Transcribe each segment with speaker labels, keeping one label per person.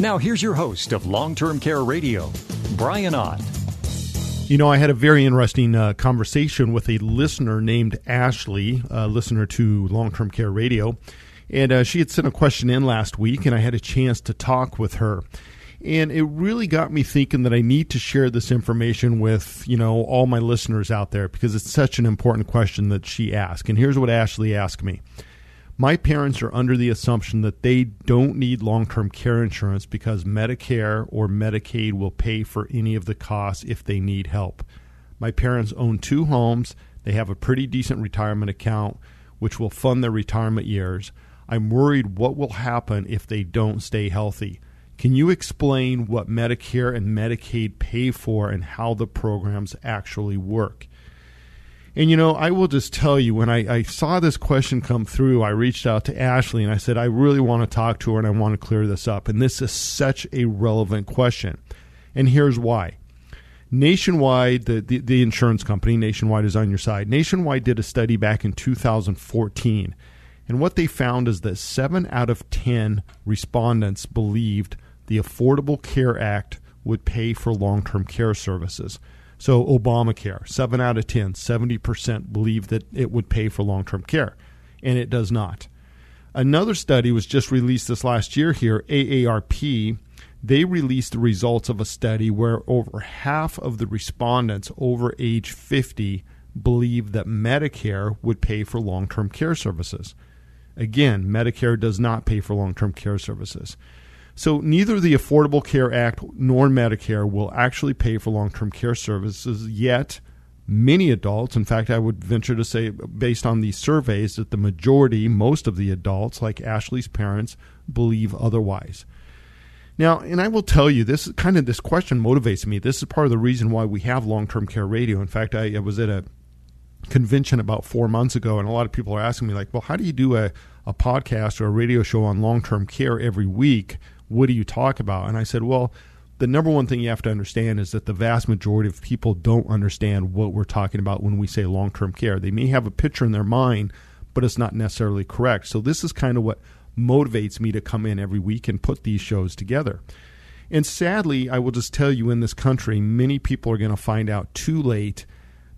Speaker 1: Now, here's your host of Long Term Care Radio, Brian Ott.
Speaker 2: You know, I had a very interesting uh, conversation with a listener named Ashley, a listener to Long Term Care Radio. And uh, she had sent a question in last week, and I had a chance to talk with her. And it really got me thinking that I need to share this information with, you know, all my listeners out there because it's such an important question that she asked. And here's what Ashley asked me. My parents are under the assumption that they don't need long term care insurance because Medicare or Medicaid will pay for any of the costs if they need help. My parents own two homes. They have a pretty decent retirement account, which will fund their retirement years. I'm worried what will happen if they don't stay healthy. Can you explain what Medicare and Medicaid pay for and how the programs actually work? And you know, I will just tell you when I, I, saw this question come through, I reached out to Ashley and I said, I really want to talk to her and I want to clear this up. And this is such a relevant question. And here's why. Nationwide, the, the, the insurance company, Nationwide is on your side. Nationwide did a study back in 2014. And what they found is that seven out of 10 respondents believed the Affordable Care Act would pay for long term care services. So, Obamacare, 7 out of 10, 70% believe that it would pay for long term care, and it does not. Another study was just released this last year here, AARP. They released the results of a study where over half of the respondents over age 50 believe that Medicare would pay for long term care services. Again, Medicare does not pay for long term care services. So neither the Affordable Care Act nor Medicare will actually pay for long term care services yet. Many adults, in fact, I would venture to say, based on these surveys, that the majority, most of the adults, like Ashley's parents, believe otherwise. Now, and I will tell you, this kind of this question motivates me. This is part of the reason why we have long term care radio. In fact, I, I was at a convention about four months ago, and a lot of people are asking me, like, well, how do you do a, a podcast or a radio show on long term care every week? What do you talk about? And I said, well, the number one thing you have to understand is that the vast majority of people don't understand what we're talking about when we say long term care. They may have a picture in their mind, but it's not necessarily correct. So, this is kind of what motivates me to come in every week and put these shows together. And sadly, I will just tell you in this country, many people are going to find out too late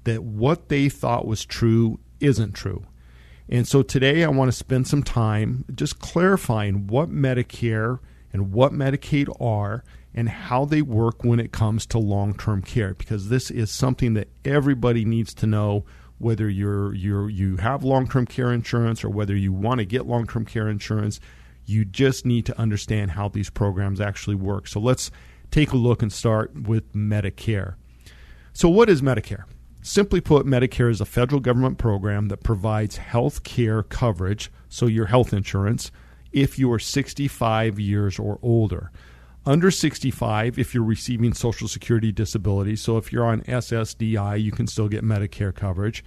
Speaker 2: that what they thought was true isn't true. And so today I want to spend some time just clarifying what Medicare and what Medicaid are and how they work when it comes to long-term care because this is something that everybody needs to know whether you're you're you have long-term care insurance or whether you want to get long-term care insurance you just need to understand how these programs actually work. So let's take a look and start with Medicare. So what is Medicare? Simply put, Medicare is a federal government program that provides health care coverage, so your health insurance, if you are 65 years or older. Under 65, if you're receiving Social Security disability, so if you're on SSDI, you can still get Medicare coverage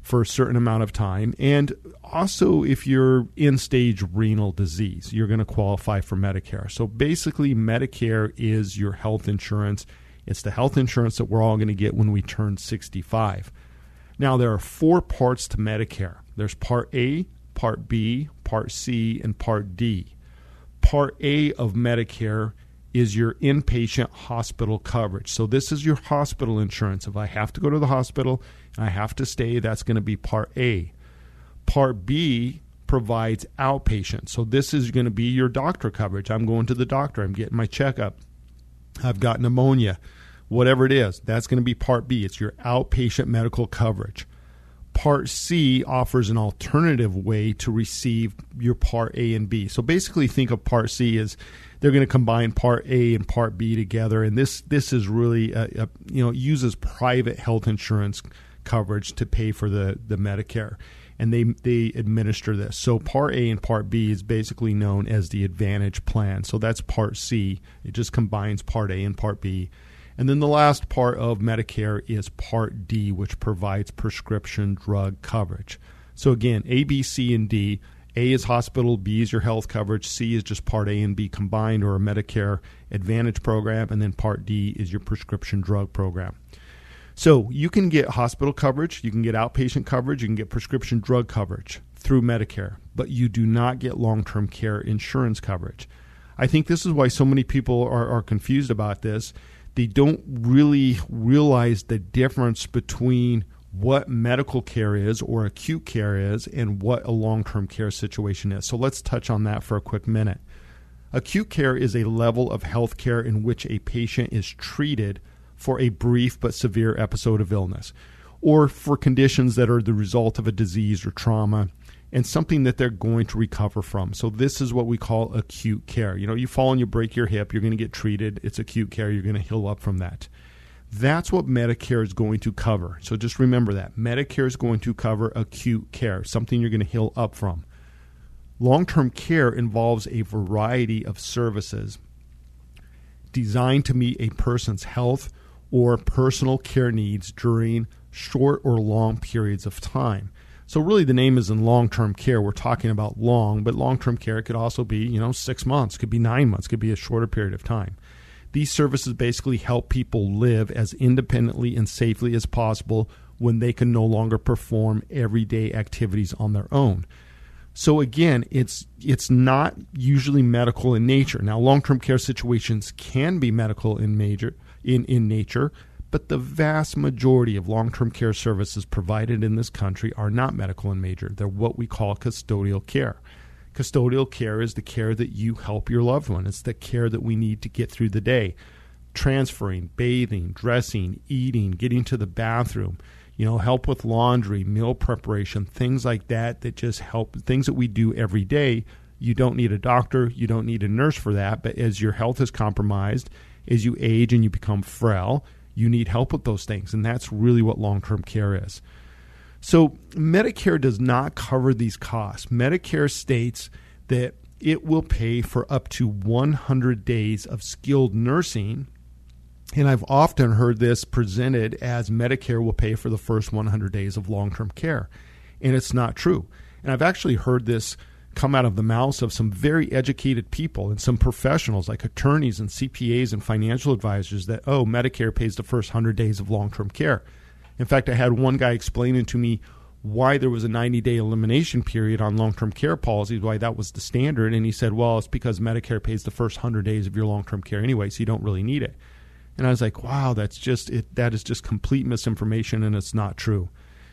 Speaker 2: for a certain amount of time. And also, if you're end stage renal disease, you're going to qualify for Medicare. So basically, Medicare is your health insurance it's the health insurance that we're all going to get when we turn 65. Now, there are four parts to Medicare there's Part A, Part B, Part C, and Part D. Part A of Medicare is your inpatient hospital coverage. So, this is your hospital insurance. If I have to go to the hospital and I have to stay, that's going to be Part A. Part B provides outpatient. So, this is going to be your doctor coverage. I'm going to the doctor, I'm getting my checkup. I've got pneumonia, whatever it is. That's going to be Part B. It's your outpatient medical coverage. Part C offers an alternative way to receive your Part A and B. So basically, think of Part C as they're going to combine Part A and Part B together, and this this is really a, a, you know uses private health insurance coverage to pay for the the Medicare and they they administer this. So part A and part B is basically known as the Advantage plan. So that's part C. It just combines part A and part B. And then the last part of Medicare is Part D, which provides prescription drug coverage. So again, A, B, C, and D. A is hospital, B is your health coverage, C is just Part A and B combined or a Medicare Advantage program, and then Part D is your prescription drug program. So you can get hospital coverage, you can get outpatient coverage, you can get prescription drug coverage through Medicare, but you do not get long term care insurance coverage. I think this is why so many people are, are confused about this. They don't really realize the difference between what medical care is or acute care is and what a long term care situation is. So let's touch on that for a quick minute. Acute care is a level of health care in which a patient is treated for a brief but severe episode of illness or for conditions that are the result of a disease or trauma and something that they're going to recover from. So this is what we call acute care. You know, you fall and you break your hip, you're going to get treated. It's acute care. You're going to heal up from that. That's what Medicare is going to cover. So just remember that. Medicare is going to cover acute care, something you're going to heal up from. Long term care involves a variety of services designed to meet a person's health or personal care needs during short or long periods of time. So really the name is in long-term care. We're talking about long, but long-term care could also be, you know, 6 months, could be 9 months, could be a shorter period of time. These services basically help people live as independently and safely as possible when they can no longer perform everyday activities on their own. So again, it's it's not usually medical in nature. Now, long-term care situations can be medical in major in, in nature, but the vast majority of long-term care services provided in this country are not medical in nature. They're what we call custodial care. Custodial care is the care that you help your loved one. It's the care that we need to get through the day. Transferring, bathing, dressing, eating, getting to the bathroom, you know, help with laundry, meal preparation, things like that that just help things that we do every day. You don't need a doctor, you don't need a nurse for that, but as your health is compromised, as you age and you become frail, you need help with those things. And that's really what long term care is. So Medicare does not cover these costs. Medicare states that it will pay for up to 100 days of skilled nursing. And I've often heard this presented as Medicare will pay for the first 100 days of long term care. And it's not true. And I've actually heard this come out of the mouths of some very educated people and some professionals like attorneys and CPAs and financial advisors that, oh, Medicare pays the first 100 days of long term care. In fact, I had one guy explaining to me why there was a 90 day elimination period on long term care policies, why that was the standard. And he said, well, it's because Medicare pays the first 100 days of your long term care anyway, so you don't really need it. And I was like, wow, that's just it, that is just complete misinformation and it's not true.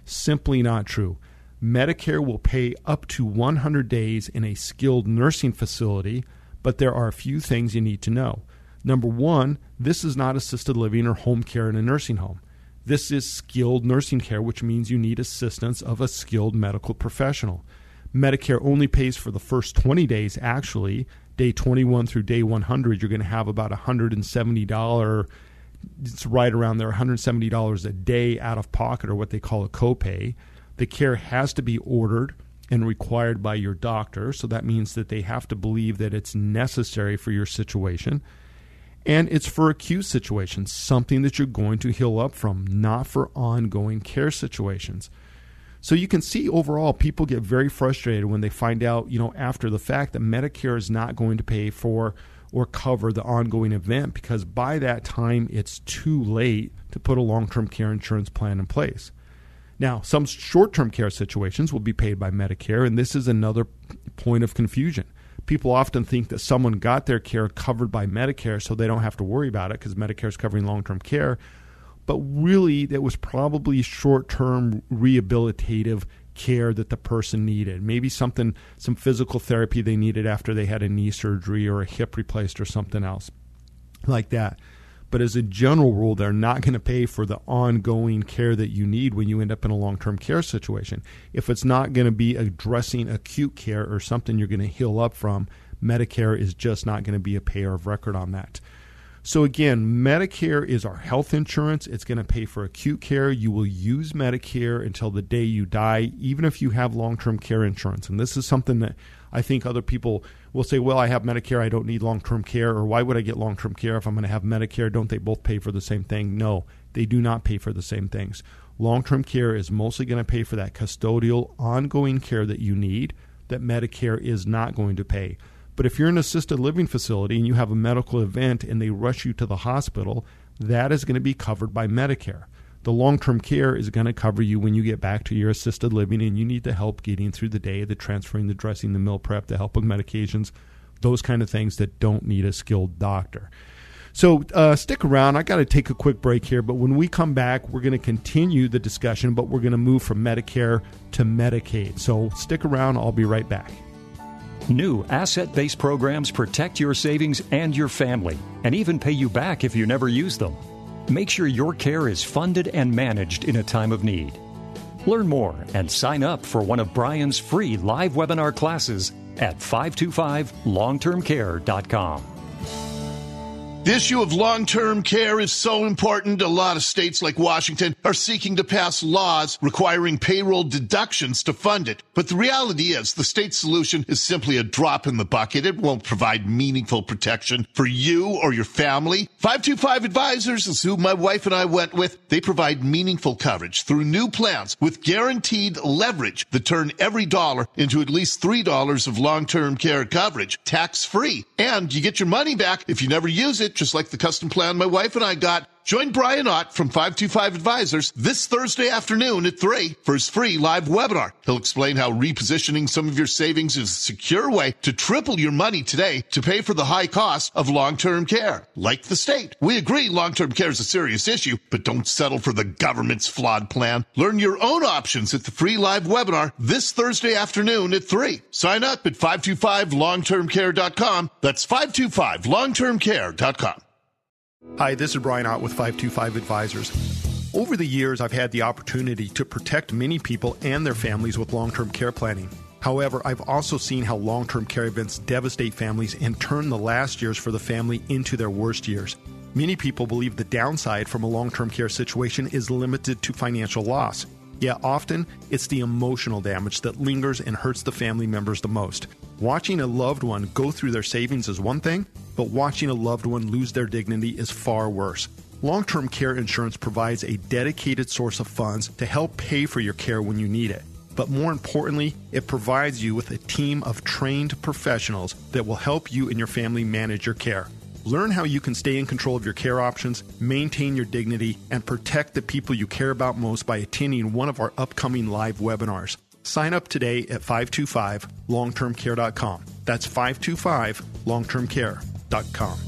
Speaker 2: Simply not true. Medicare will pay up to 100 days in a skilled nursing facility, but there are a few things you need to know. Number one, this is not assisted living or home care in a nursing home. This is skilled nursing care, which means you need assistance of a skilled medical professional. Medicare only pays for the first 20 days, actually. Day 21 through day 100, you're going to have about $170. It's right around there, $170 a day out of pocket, or what they call a copay. The care has to be ordered and required by your doctor. So that means that they have to believe that it's necessary for your situation. And it's for acute situations, something that you're going to heal up from, not for ongoing care situations. So you can see overall, people get very frustrated when they find out, you know, after the fact that Medicare is not going to pay for or cover the ongoing event because by that time it's too late to put a long term care insurance plan in place. Now, some short term care situations will be paid by Medicare, and this is another point of confusion. People often think that someone got their care covered by Medicare so they don't have to worry about it because Medicare is covering long term care. But really, it was probably short term rehabilitative care that the person needed. Maybe something, some physical therapy they needed after they had a knee surgery or a hip replaced or something else like that. But as a general rule, they're not going to pay for the ongoing care that you need when you end up in a long term care situation. If it's not going to be addressing acute care or something you're going to heal up from, Medicare is just not going to be a payer of record on that. So, again, Medicare is our health insurance. It's going to pay for acute care. You will use Medicare until the day you die, even if you have long term care insurance. And this is something that I think other people will say, well, I have Medicare, I don't need long term care, or why would I get long term care if I'm going to have Medicare? Don't they both pay for the same thing? No, they do not pay for the same things. Long term care is mostly going to pay for that custodial, ongoing care that you need that Medicare is not going to pay. But if you're in an assisted living facility and you have a medical event and they rush you to the hospital, that is going to be covered by Medicare. The long term care is going to cover you when you get back to your assisted living and you need the help getting through the day, the transferring, the dressing, the meal prep, the help with medications, those kind of things that don't need a skilled doctor. So uh, stick around. I got to take a quick break here, but when we come back, we're going to continue the discussion, but we're going to move from Medicare to Medicaid. So stick around. I'll be right back.
Speaker 1: New asset based programs protect your savings and your family, and even pay you back if you never use them. Make sure your care is funded and managed in a time of need. Learn more and sign up for one of Brian's free live webinar classes at 525longtermcare.com.
Speaker 3: The issue of long term care is so important. A lot of states like Washington are seeking to pass laws requiring payroll deductions to fund it. But the reality is the state solution is simply a drop in the bucket. It won't provide meaningful protection for you or your family. 525 Advisors is who my wife and I went with. They provide meaningful coverage through new plans with guaranteed leverage that turn every dollar into at least $3 of long term care coverage, tax free. And you get your money back if you never use it just like the custom plan my wife and I got. Join Brian Ott from 525 Advisors this Thursday afternoon at 3 for his free live webinar. He'll explain how repositioning some of your savings is a secure way to triple your money today to pay for the high cost of long-term care. Like the state, we agree long-term care is a serious issue, but don't settle for the government's flawed plan. Learn your own options at the free live webinar this Thursday afternoon at 3. Sign up at 525longtermcare.com. That's 525longtermcare.com.
Speaker 2: Hi, this is Brian Ott with 525 Advisors. Over the years, I've had the opportunity to protect many people and their families with long term care planning. However, I've also seen how long term care events devastate families and turn the last years for the family into their worst years. Many people believe the downside from a long term care situation is limited to financial loss. Yet often, it's the emotional damage that lingers and hurts the family members the most. Watching a loved one go through their savings is one thing, but watching a loved one lose their dignity is far worse. Long term care insurance provides a dedicated source of funds to help pay for your care when you need it. But more importantly, it provides you with a team of trained professionals that will help you and your family manage your care. Learn how you can stay in control of your care options, maintain your dignity, and protect the people you care about most by attending one of our upcoming live webinars. Sign up today at 525longtermcare.com. That's 525longtermcare.com.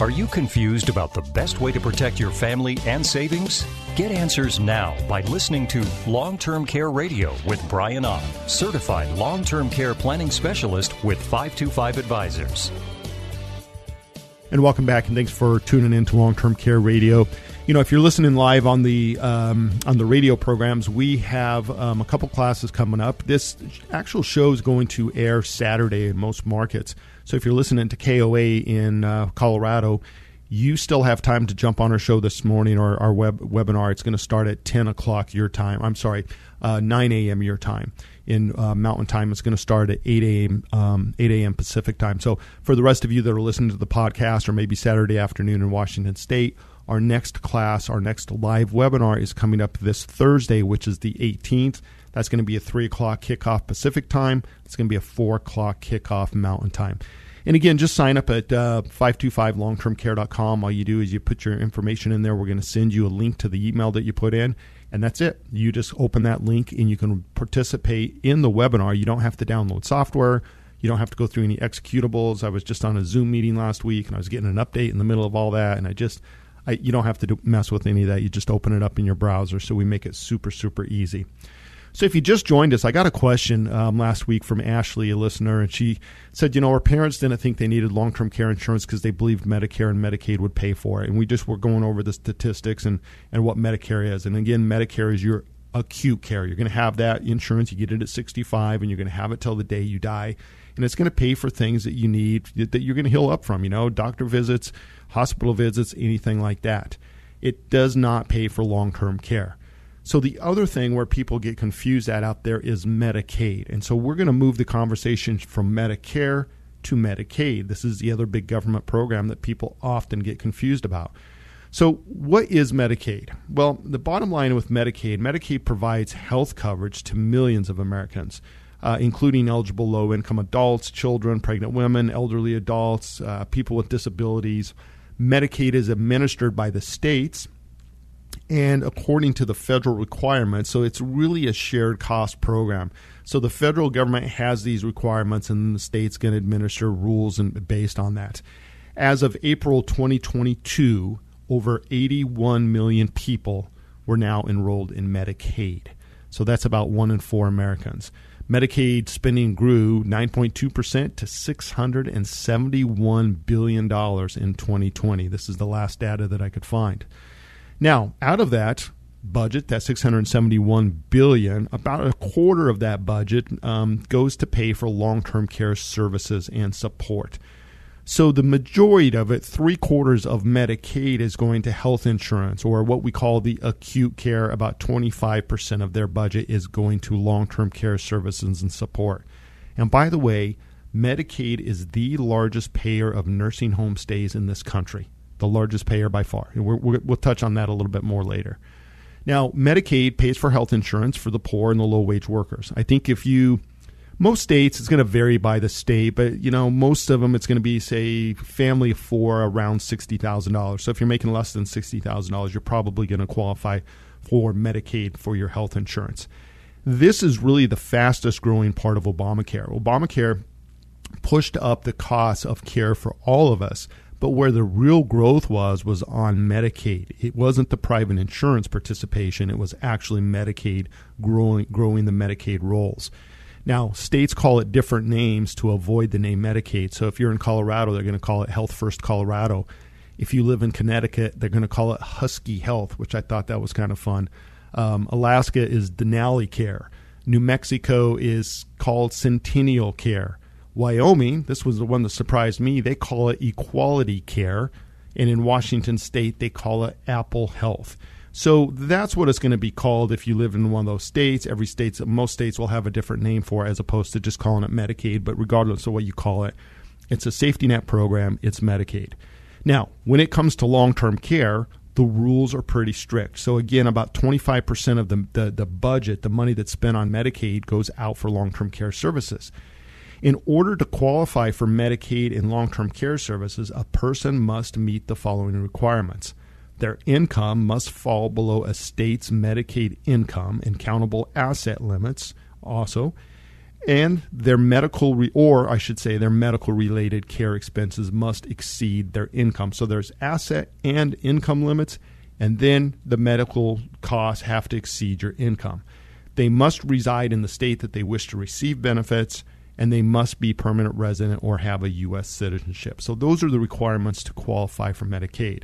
Speaker 1: Are you confused about the best way to protect your family and savings? Get answers now by listening to Long Term Care Radio with Brian Ott, certified long term care planning specialist with 525 Advisors.
Speaker 2: And welcome back, and thanks for tuning in to Long Term Care Radio. You know, if you're listening live on the um, on the radio programs, we have um, a couple classes coming up. This actual show is going to air Saturday in most markets. So if you're listening to KOA in uh, Colorado, you still have time to jump on our show this morning or our web webinar. It's going to start at 10 o'clock your time. I'm sorry, uh, 9 a.m. your time. In uh, Mountain Time, it's going to start at 8 a.m. Um, 8 a.m. Pacific Time. So for the rest of you that are listening to the podcast, or maybe Saturday afternoon in Washington State, our next class, our next live webinar is coming up this Thursday, which is the 18th. That's going to be a 3 o'clock kickoff Pacific time. It's going to be a 4 o'clock kickoff Mountain time. And again, just sign up at uh, 525longtermcare.com. All you do is you put your information in there. We're going to send you a link to the email that you put in, and that's it. You just open that link and you can participate in the webinar. You don't have to download software. You don't have to go through any executables. I was just on a Zoom meeting last week and I was getting an update in the middle of all that, and I just I, you don't have to do, mess with any of that. You just open it up in your browser. So we make it super, super easy. So if you just joined us, I got a question um, last week from Ashley, a listener, and she said, you know, her parents didn't think they needed long term care insurance because they believed Medicare and Medicaid would pay for it. And we just were going over the statistics and, and what Medicare is. And again, Medicare is your acute care. You're going to have that insurance. You get it at 65, and you're going to have it till the day you die. And it's going to pay for things that you need that you're going to heal up from, you know, doctor visits, hospital visits, anything like that. It does not pay for long term care. So the other thing where people get confused at out there is Medicaid. And so we're going to move the conversation from Medicare to Medicaid. This is the other big government program that people often get confused about. So, what is Medicaid? Well, the bottom line with Medicaid, Medicaid provides health coverage to millions of Americans, uh, including eligible low income adults, children, pregnant women, elderly adults, uh, people with disabilities. Medicaid is administered by the states and according to the federal requirements. So it's really a shared cost program. So the federal government has these requirements, and the state's to administer rules and based on that. As of April 2022, over 81 million people were now enrolled in Medicaid. So that's about one in four Americans. Medicaid spending grew 9.2% to $671 billion in 2020. This is the last data that I could find. Now, out of that budget, that 671 billion, about a quarter of that budget um, goes to pay for long-term care services and support. So the majority of it, three quarters of Medicaid, is going to health insurance or what we call the acute care. About 25% of their budget is going to long-term care services and support. And by the way, Medicaid is the largest payer of nursing home stays in this country the largest payer by far. we will touch on that a little bit more later. Now, Medicaid pays for health insurance for the poor and the low wage workers. I think if you, most states, it's going to vary by the state, but you know, most of them, it's going to be, say, family of four around $60,000. So if you're making less than $60,000, you're probably going to qualify for Medicaid for your health insurance. This is really the fastest growing part of Obamacare. Obamacare pushed up the cost of care for all of us but where the real growth was was on Medicaid. It wasn't the private insurance participation, it was actually Medicaid growing growing the Medicaid rolls. Now, states call it different names to avoid the name Medicaid. So if you're in Colorado, they're going to call it Health First Colorado. If you live in Connecticut, they're going to call it Husky Health, which I thought that was kind of fun. Um, Alaska is Denali Care. New Mexico is called Centennial Care. Wyoming, this was the one that surprised me, they call it equality care. And in Washington state, they call it Apple Health. So that's what it's going to be called if you live in one of those states. Every state, most states will have a different name for it as opposed to just calling it Medicaid. But regardless of what you call it, it's a safety net program, it's Medicaid. Now, when it comes to long term care, the rules are pretty strict. So again, about 25% of the, the, the budget, the money that's spent on Medicaid, goes out for long term care services. In order to qualify for Medicaid and long term care services, a person must meet the following requirements. Their income must fall below a state's Medicaid income and countable asset limits, also, and their medical, re- or I should say, their medical related care expenses must exceed their income. So there's asset and income limits, and then the medical costs have to exceed your income. They must reside in the state that they wish to receive benefits and they must be permanent resident or have a U.S. citizenship. So those are the requirements to qualify for Medicaid.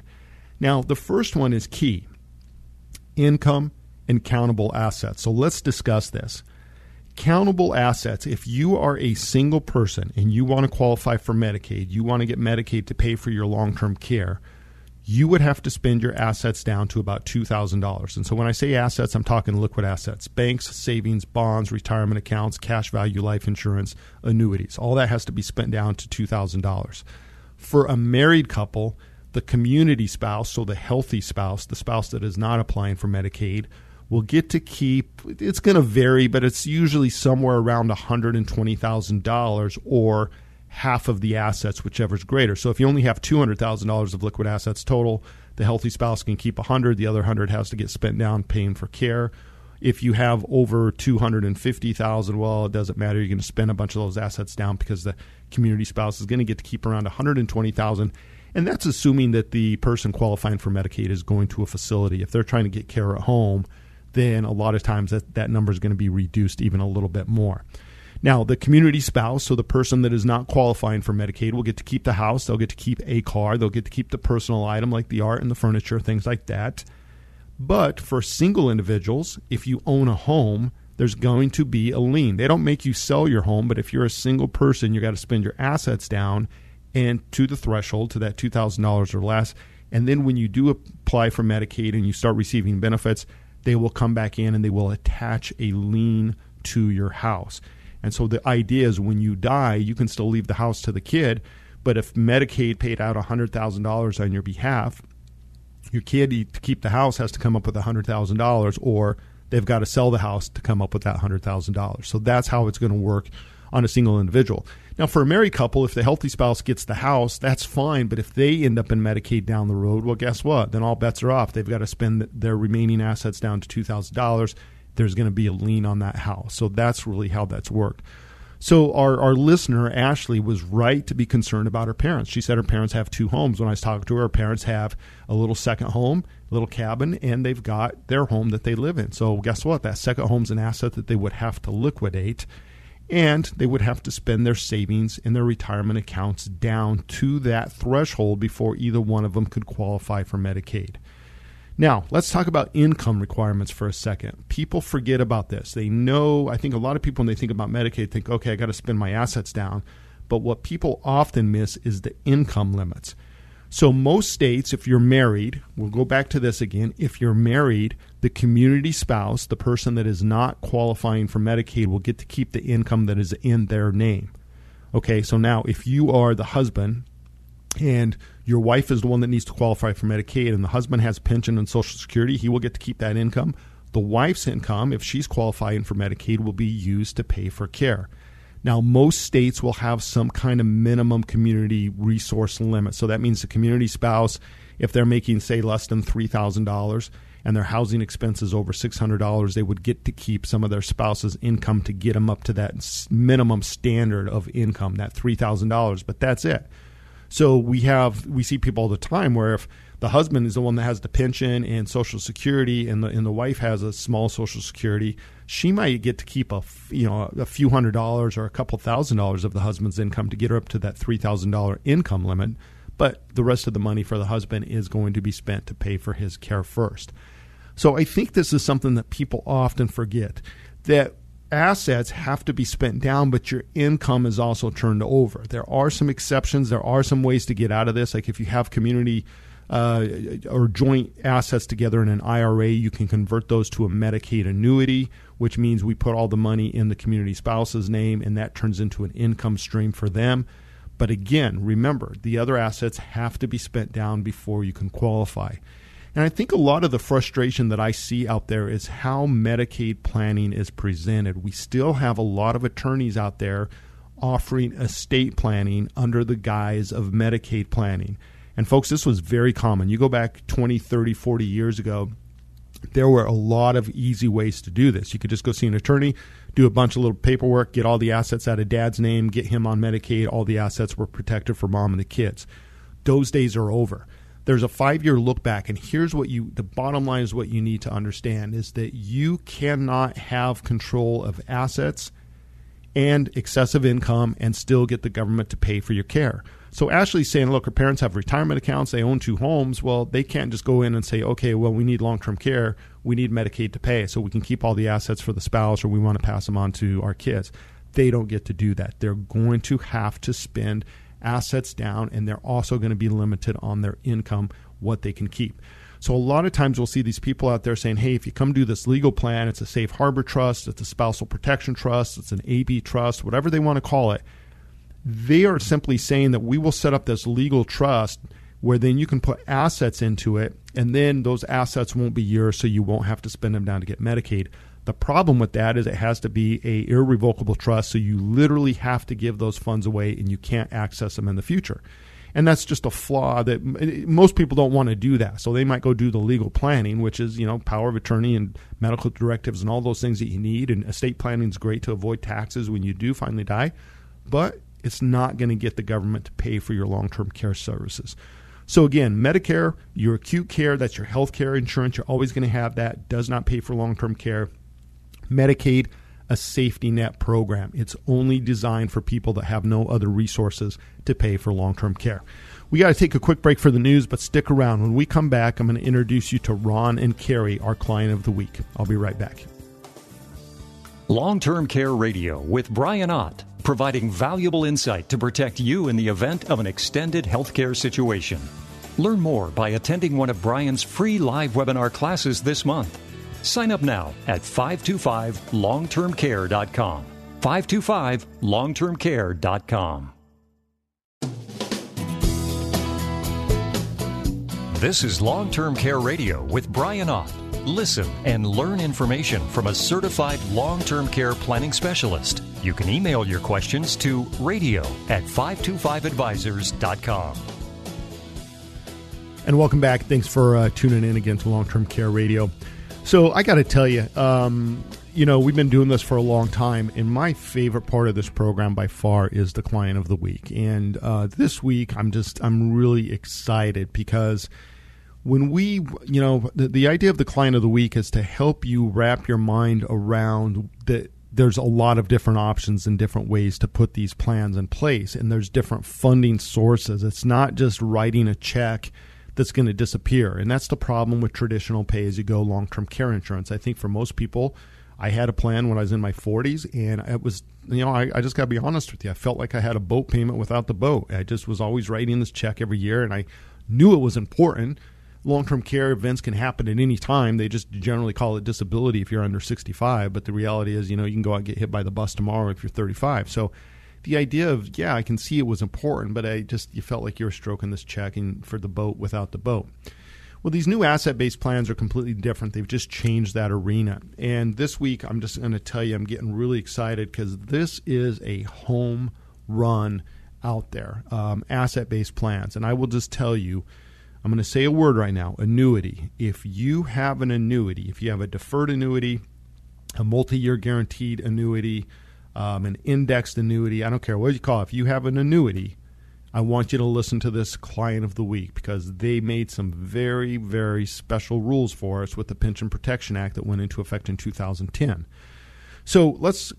Speaker 2: Now, the first one is key income and countable assets. So let's discuss this. Countable assets, if you are a single person and you want to qualify for Medicaid, you want to get Medicaid to pay for your long term care, you would have to spend your assets down to about $2,000. And so when I say assets, I'm talking liquid assets banks, savings, bonds, retirement accounts, cash value life insurance, annuities. All that has to be spent down to $2,000. For a married couple, the community spouse, so the healthy spouse, the spouse that is not applying for Medicaid, will get to keep it's going to vary, but it's usually somewhere around $120,000 or half of the assets, whichever is greater. So if you only have two hundred thousand dollars of liquid assets total, the healthy spouse can keep a hundred. The other hundred has to get spent down paying for care. If you have over two hundred and fifty thousand, well, it doesn't matter. You're going to spend a bunch of those assets down because the community spouse is going to get to keep around one hundred and that's assuming that the person qualifying for Medicaid is going to a facility. If they're trying to get care at home, then a lot of times that, that number is going to be reduced even a little bit more. Now, the community spouse, so the person that is not qualifying for Medicaid, will get to keep the house. They'll get to keep a car. They'll get to keep the personal item like the art and the furniture, things like that. But for single individuals, if you own a home, there's going to be a lien. They don't make you sell your home, but if you're a single person, you got to spend your assets down and to the threshold to that $2,000 or less. And then when you do apply for Medicaid and you start receiving benefits, they will come back in and they will attach a lien to your house. And so the idea is when you die, you can still leave the house to the kid, but if Medicaid paid out $100,000 on your behalf, your kid to keep the house has to come up with $100,000 or they've got to sell the house to come up with that $100,000. So that's how it's going to work on a single individual. Now, for a married couple, if the healthy spouse gets the house, that's fine. But if they end up in Medicaid down the road, well, guess what? Then all bets are off. They've got to spend their remaining assets down to $2,000. There's going to be a lien on that house. So that's really how that's worked. So our, our listener, Ashley, was right to be concerned about her parents. She said her parents have two homes. When I was talking to her, her parents have a little second home, little cabin, and they've got their home that they live in. So guess what? That second home's an asset that they would have to liquidate and they would have to spend their savings in their retirement accounts down to that threshold before either one of them could qualify for Medicaid. Now, let's talk about income requirements for a second. People forget about this. They know, I think a lot of people, when they think about Medicaid, think, okay, I got to spend my assets down. But what people often miss is the income limits. So, most states, if you're married, we'll go back to this again. If you're married, the community spouse, the person that is not qualifying for Medicaid, will get to keep the income that is in their name. Okay, so now if you are the husband and your wife is the one that needs to qualify for Medicaid, and the husband has pension and Social Security, he will get to keep that income. The wife's income, if she's qualifying for Medicaid, will be used to pay for care. Now, most states will have some kind of minimum community resource limit. So that means the community spouse, if they're making, say, less than $3,000 and their housing expenses over $600, they would get to keep some of their spouse's income to get them up to that minimum standard of income, that $3,000. But that's it. So we have we see people all the time where if the husband is the one that has the pension and social security and the and the wife has a small social security, she might get to keep a you know a few hundred dollars or a couple thousand dollars of the husband's income to get her up to that $3,000 income limit, but the rest of the money for the husband is going to be spent to pay for his care first. So I think this is something that people often forget that assets have to be spent down, but your income is also turned over. There are some exceptions. There are some ways to get out of this. Like if you have community uh, or joint assets together in an IRA, you can convert those to a Medicaid annuity, which means we put all the money in the community spouse's name and that turns into an income stream for them. But again, remember, the other assets have to be spent down before you can qualify. And I think a lot of the frustration that I see out there is how Medicaid planning is presented. We still have a lot of attorneys out there offering estate planning under the guise of Medicaid planning. And folks, this was very common. You go back 20, 30, 40 years ago, there were a lot of easy ways to do this. You could just go see an attorney, do a bunch of little paperwork, get all the assets out of dad's name, get him on Medicaid. All the assets were protected for mom and the kids. Those days are over there's a five year look back, and here's what you the bottom line is what you need to understand is that you cannot have control of assets and excessive income and still get the government to pay for your care. So Ashley's saying, look, her parents have retirement accounts, they own two homes. Well, they can't just go in and say, okay, well, we need long term care, we need Medicaid to pay, so we can keep all the assets for the spouse or we want to pass them on to our kids. They don't get to do that. They're going to have to spend assets down, and they're also going to be limited on their income, what they can keep. So a lot of times we'll see these people out there saying, "Hey, if you come do this legal plan, it's a safe harbor trust, it's a spousal protection trust, it's an AB trust, whatever they want to call it." They are simply saying that we will set up this legal trust where then you can put assets into it, and then those assets won't be yours, so you won't have to spend them down to get Medicaid. The problem with that is it has to be a irrevocable trust, so you literally have to give those funds away and you can't access them in the future. And that's just a flaw that most people don't want to do that. So they might go do the legal planning, which is, you know, power of attorney and medical directives and all those things that you need. And estate planning is great to avoid taxes when you do finally die, but it's not going to get the government to pay for your long term care services. So again, Medicare, your acute care, that's your health care insurance, you're always going to have that, does not pay for long term care. Medicaid, a safety net program. It's only designed for people that have no other resources to pay for long term care. We got to take a quick break for the news, but stick around. When we come back, I'm going to introduce you to Ron and Carrie, our client of the week. I'll be right back.
Speaker 1: Long Term Care Radio with Brian Ott, providing valuable insight to protect you in the event of an extended healthcare situation. Learn more by attending one of Brian's free live webinar classes this month. Sign up now at 525longtermcare.com. 525longtermcare.com. This is Long Term Care Radio with Brian Ott. Listen and learn information from a certified long term care planning specialist. You can email your questions to radio at 525advisors.com.
Speaker 2: And welcome back. Thanks for uh, tuning in again to Long Term Care Radio. So, I got to tell you, um, you know, we've been doing this for a long time, and my favorite part of this program by far is the client of the week. And uh, this week, I'm just, I'm really excited because when we, you know, the, the idea of the client of the week is to help you wrap your mind around that there's a lot of different options and different ways to put these plans in place, and there's different funding sources. It's not just writing a check that's going to disappear, and that's the problem with traditional pay-as-you-go long-term care insurance. I think for most people, I had a plan when I was in my 40s, and it was, you know, I, I just got to be honest with you. I felt like I had a boat payment without the boat. I just was always writing this check every year, and I knew it was important long term care events can happen at any time. They just generally call it disability if you're under 65. But the reality is, you know, you can go out and get hit by the bus tomorrow if you're 35. So the idea of, yeah, I can see it was important, but I just, you felt like you were stroking this check and for the boat without the boat. Well, these new asset based plans are completely different. They've just changed that arena. And this week, I'm just going to tell you, I'm getting really excited because this is a home run out there, um, asset based plans. And I will just tell you, I'm going to say a word right now annuity. If you have an annuity, if you have a deferred annuity, a multi year guaranteed annuity, um, an indexed annuity, I don't care what you call it, if you have an annuity, I want you to listen to this client of the week because they made some very, very special rules for us with the Pension Protection Act that went into effect in 2010. So let's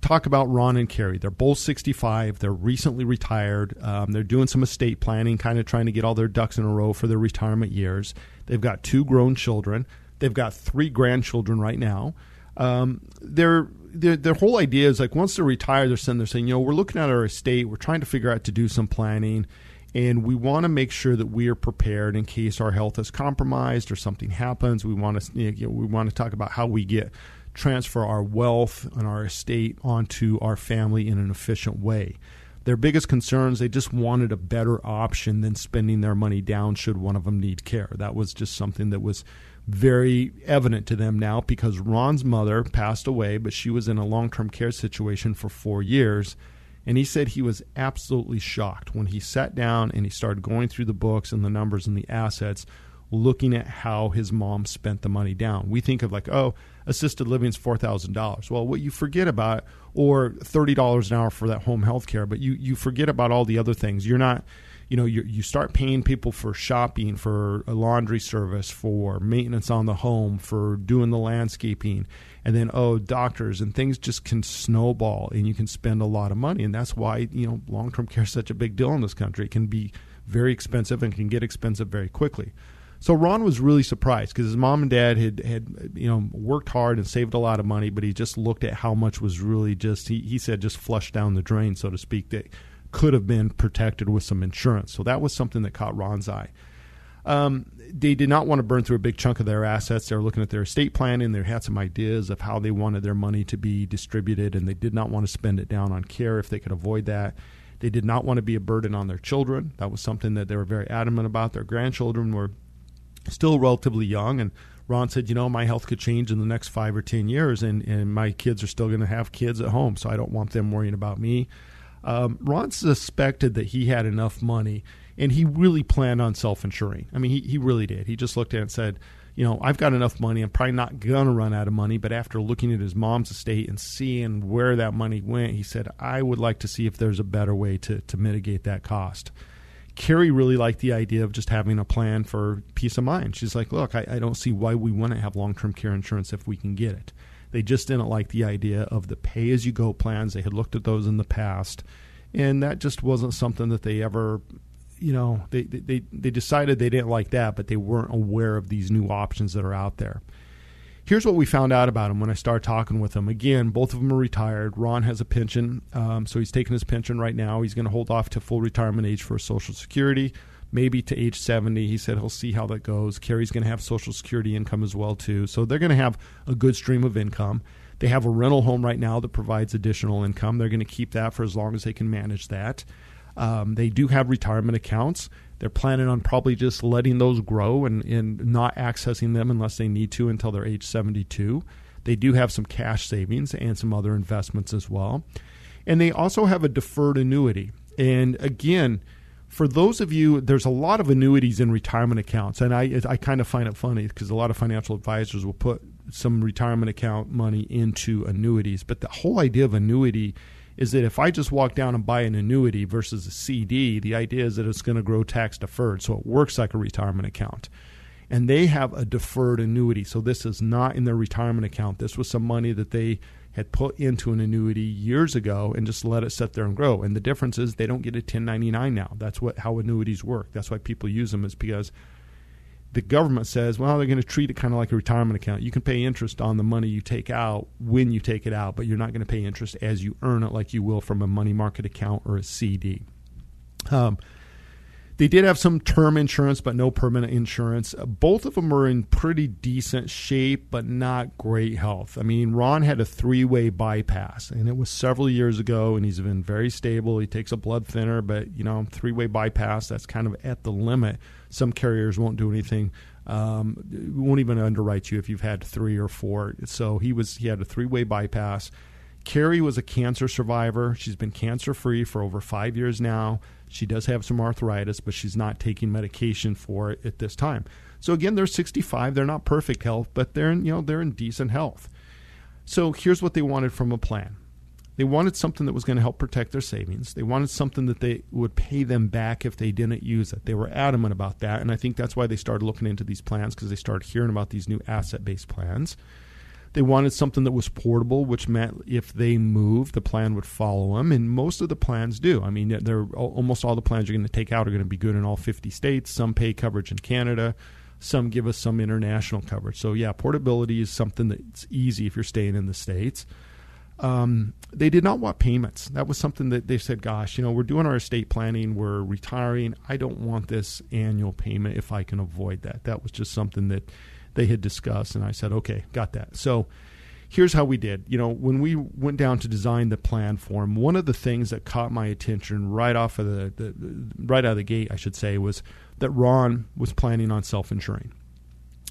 Speaker 2: talk about Ron and Carrie. They're both 65. They're recently retired. Um, they're doing some estate planning, kind of trying to get all their ducks in a row for their retirement years. They've got two grown children. They've got three grandchildren right now. Um, their, their their whole idea is like once they're retired, they're saying they're saying you know we're looking at our estate, we're trying to figure out to do some planning, and we want to make sure that we are prepared in case our health is compromised or something happens. We want to you know, we want to talk about how we get transfer our wealth and our estate onto our family in an efficient way. Their biggest concerns, they just wanted a better option than spending their money down should one of them need care. That was just something that was very evident to them now because Ron's mother passed away, but she was in a long term care situation for four years. And he said he was absolutely shocked when he sat down and he started going through the books and the numbers and the assets, looking at how his mom spent the money down. We think of like, oh, assisted living is four thousand dollars. Well, what you forget about, or thirty dollars an hour for that home health care, but you you forget about all the other things. You're not, you know, you you start paying people for shopping, for a laundry service, for maintenance on the home, for doing the landscaping, and then oh, doctors and things just can snowball, and you can spend a lot of money, and that's why you know long term care is such a big deal in this country. It can be very expensive and can get expensive very quickly. So Ron was really surprised because his mom and dad had had you know worked hard and saved a lot of money, but he just looked at how much was really just he, he said just flushed down the drain, so to speak, that could have been protected with some insurance. So that was something that caught Ron's eye. Um, they did not want to burn through a big chunk of their assets. They were looking at their estate planning. They had some ideas of how they wanted their money to be distributed, and they did not want to spend it down on care if they could avoid that. They did not want to be a burden on their children. That was something that they were very adamant about. Their grandchildren were still relatively young. And Ron said, you know, my health could change in the next five or 10 years, and, and my kids are still going to have kids at home, so I don't want them worrying about me. Um, Ron suspected that he had enough money, and he really planned on self insuring. I mean, he, he really did. He just looked at it and said, you know, I've got enough money. I'm probably not going to run out of money. But after looking at his mom's estate and seeing where that money went, he said, I would like to see if there's a better way to, to mitigate that cost. Carrie really liked the idea of just having a plan for peace of mind. She's like, look, I, I don't see why we wouldn't have long term care insurance if we can get it. They just didn't like the idea of the pay as you go plans. They had looked at those in the past, and that just wasn't something that they ever, you know, they, they, they decided they didn't like that, but they weren't aware of these new options that are out there. Here's what we found out about him when I started talking with him. Again, both of them are retired. Ron has a pension, um, so he's taking his pension right now. He's going to hold off to full retirement age for Social Security, maybe to age 70. He said he'll see how that goes. Carrie's going to have Social Security income as well too, so they're going to have a good stream of income. They have a rental home right now that provides additional income. They're going to keep that for as long as they can manage that. Um, they do have retirement accounts. They're planning on probably just letting those grow and, and not accessing them unless they need to until they're age 72. They do have some cash savings and some other investments as well. And they also have a deferred annuity. And again, for those of you, there's a lot of annuities in retirement accounts, and I I kind of find it funny because a lot of financial advisors will put some retirement account money into annuities, but the whole idea of annuity is that if I just walk down and buy an annuity versus a CD, the idea is that it's going to grow tax deferred. So it works like a retirement account. And they have a deferred annuity. So this is not in their retirement account. This was some money that they had put into an annuity years ago and just let it sit there and grow. And the difference is they don't get a 1099 now. That's what how annuities work. That's why people use them is because the government says, well, they're going to treat it kind of like a retirement account. You can pay interest on the money you take out when you take it out, but you're not going to pay interest as you earn it like you will from a money market account or a CD. Um, they did have some term insurance, but no permanent insurance. Both of them are in pretty decent shape, but not great health. I mean, Ron had a three way bypass, and it was several years ago, and he's been very stable. He takes a blood thinner, but, you know, three way bypass, that's kind of at the limit. Some carriers won't do anything. Um, won't even underwrite you if you've had three or four. So he was he had a three way bypass. Carrie was a cancer survivor. She's been cancer free for over five years now. She does have some arthritis, but she's not taking medication for it at this time. So again, they're 65. They're not perfect health, but they're in, you know they're in decent health. So here's what they wanted from a plan. They wanted something that was going to help protect their savings. They wanted something that they would pay them back if they didn't use it. They were adamant about that, and I think that's why they started looking into these plans because they started hearing about these new asset-based plans. They wanted something that was portable, which meant if they moved, the plan would follow them, and most of the plans do. I mean, they're almost all the plans you're going to take out are going to be good in all 50 states. Some pay coverage in Canada, some give us some international coverage. So yeah, portability is something that's easy if you're staying in the states. Um, they did not want payments. That was something that they said, "Gosh, you know, we're doing our estate planning, we're retiring. I don't want this annual payment if I can avoid that." That was just something that they had discussed, and I said, okay, got that. So here's how we did. You know, when we went down to design the plan for him, one of the things that caught my attention right off of the, the, right out of the gate, I should say, was that Ron was planning on self-insuring.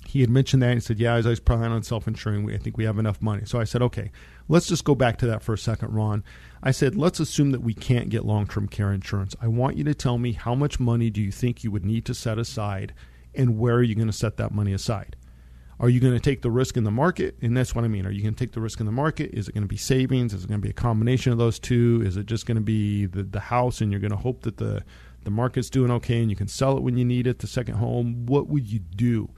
Speaker 2: He had mentioned that and he said, "Yeah, I was planning on self-insuring, I think we have enough money." So I said, "Okay, let's just go back to that for a second, Ron." I said, "Let's assume that we can't get long-term care insurance. I want you to tell me how much money do you think you would need to set aside, and where are you going to set that money aside?" Are you going to take the risk in the market? And that's what I mean. Are you going to take the risk in the market? Is it going to be savings? Is it going to be a combination of those two? Is it just going to be the, the house and you're going to hope that the, the market's doing okay and you can sell it when you need it, the second home? What would you do?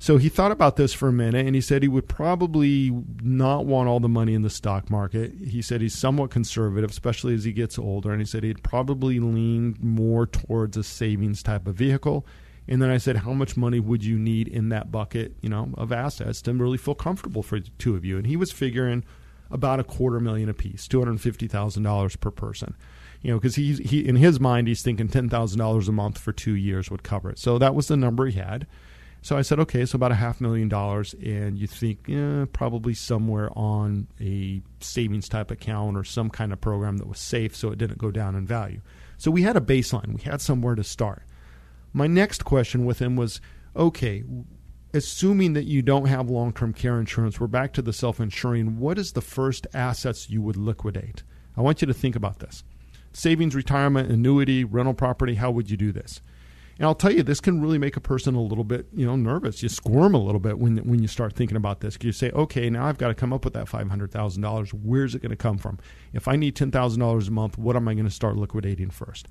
Speaker 2: So he thought about this for a minute and he said he would probably not want all the money in the stock market. He said he's somewhat conservative, especially as he gets older. And he said he'd probably lean more towards a savings type of vehicle. And then I said, how much money would you need in that bucket, you know, of assets to really feel comfortable for the two of you? And he was figuring about a quarter million apiece, two hundred fifty thousand dollars per person. You know, because he's he in his mind he's thinking ten thousand dollars a month for two years would cover it. So that was the number he had. So I said, okay, so about a half million dollars, and you think eh, probably somewhere on a savings type account or some kind of program that was safe, so it didn't go down in value. So we had a baseline. We had somewhere to start. My next question with him was okay, assuming that you don't have long term care insurance, we're back to the self insuring. What is the first assets you would liquidate? I want you to think about this savings, retirement, annuity, rental property. How would you do this? And I'll tell you, this can really make a person a little bit, you know, nervous. You squirm a little bit when when you start thinking about this. You say, okay, now I've got to come up with that five hundred thousand dollars. Where's it going to come from? If I need ten thousand dollars a month, what am I going to start liquidating first?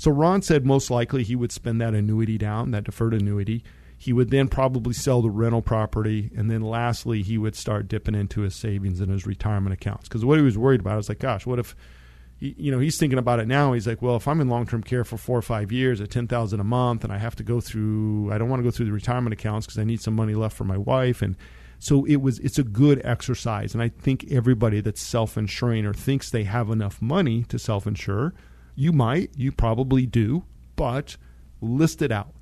Speaker 2: So Ron said most likely he would spend that annuity down, that deferred annuity. He would then probably sell the rental property, and then lastly, he would start dipping into his savings and his retirement accounts. Because what he was worried about was like, gosh, what if, you know, he's thinking about it now. He's like, well, if I'm in long term care for four or five years at ten thousand a month, and I have to go through, I don't want to go through the retirement accounts because I need some money left for my wife, and So it was it's a good exercise, and I think everybody that's self-insuring or thinks they have enough money to self-insure, you might, you probably do, but list it out.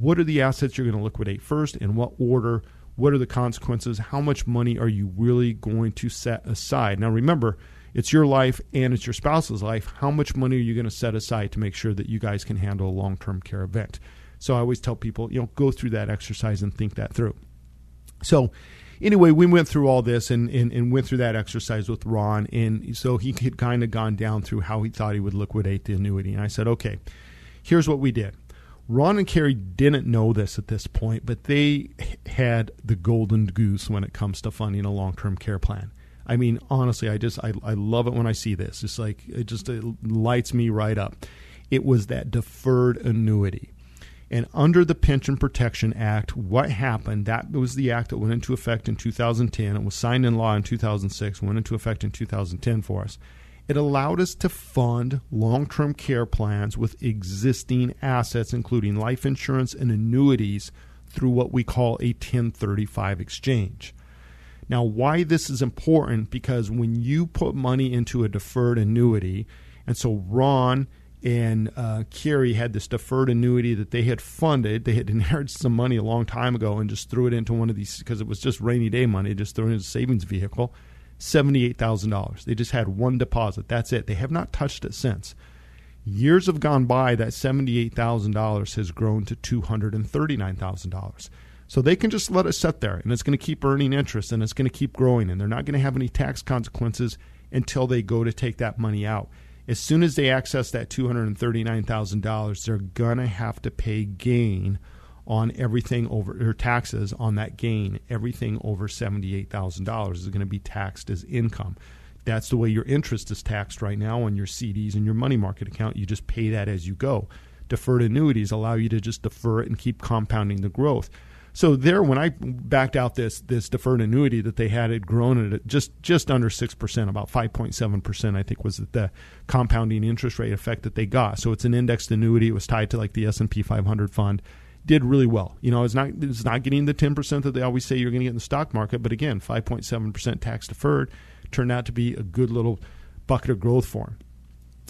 Speaker 2: What are the assets you're going to liquidate first? In what order? What are the consequences? How much money are you really going to set aside? Now, remember, it's your life and it's your spouse's life. How much money are you going to set aside to make sure that you guys can handle a long term care event? So I always tell people, you know, go through that exercise and think that through. So, anyway, we went through all this and, and, and went through that exercise with Ron. And so he had kind of gone down through how he thought he would liquidate the annuity. And I said, okay, here's what we did. Ron and Carrie didn't know this at this point, but they had the golden goose when it comes to funding a long term care plan. I mean, honestly, I just I, I love it when I see this. It's like it just it lights me right up. It was that deferred annuity. And under the Pension Protection Act, what happened? That was the act that went into effect in 2010. It was signed in law in 2006, went into effect in 2010 for us. It allowed us to fund long term care plans with existing assets, including life insurance and annuities, through what we call a 1035 exchange. Now, why this is important because when you put money into a deferred annuity, and so Ron and uh, had this deferred annuity that they had funded. They had inherited some money a long time ago and just threw it into one of these because it was just rainy day money, just threw it into a savings vehicle $78,000. They just had one deposit. That's it. They have not touched it since. Years have gone by, that $78,000 has grown to $239,000. So they can just let it sit there and it's going to keep earning interest and it's going to keep growing and they're not going to have any tax consequences until they go to take that money out. As soon as they access that $239,000, they're going to have to pay gain on everything over or taxes on that gain. Everything over $78,000 is going to be taxed as income. That's the way your interest is taxed right now on your CDs and your money market account. You just pay that as you go. Deferred annuities allow you to just defer it and keep compounding the growth. So there, when I backed out this this deferred annuity that they had, it grown at just just under six percent, about five point seven percent, I think was the compounding interest rate effect that they got. So it's an indexed annuity. It was tied to like the S and P 500 fund did really well. You know, it's not it's not getting the ten percent that they always say you're going to get in the stock market, but again, five point seven percent tax deferred turned out to be a good little bucket of growth for them.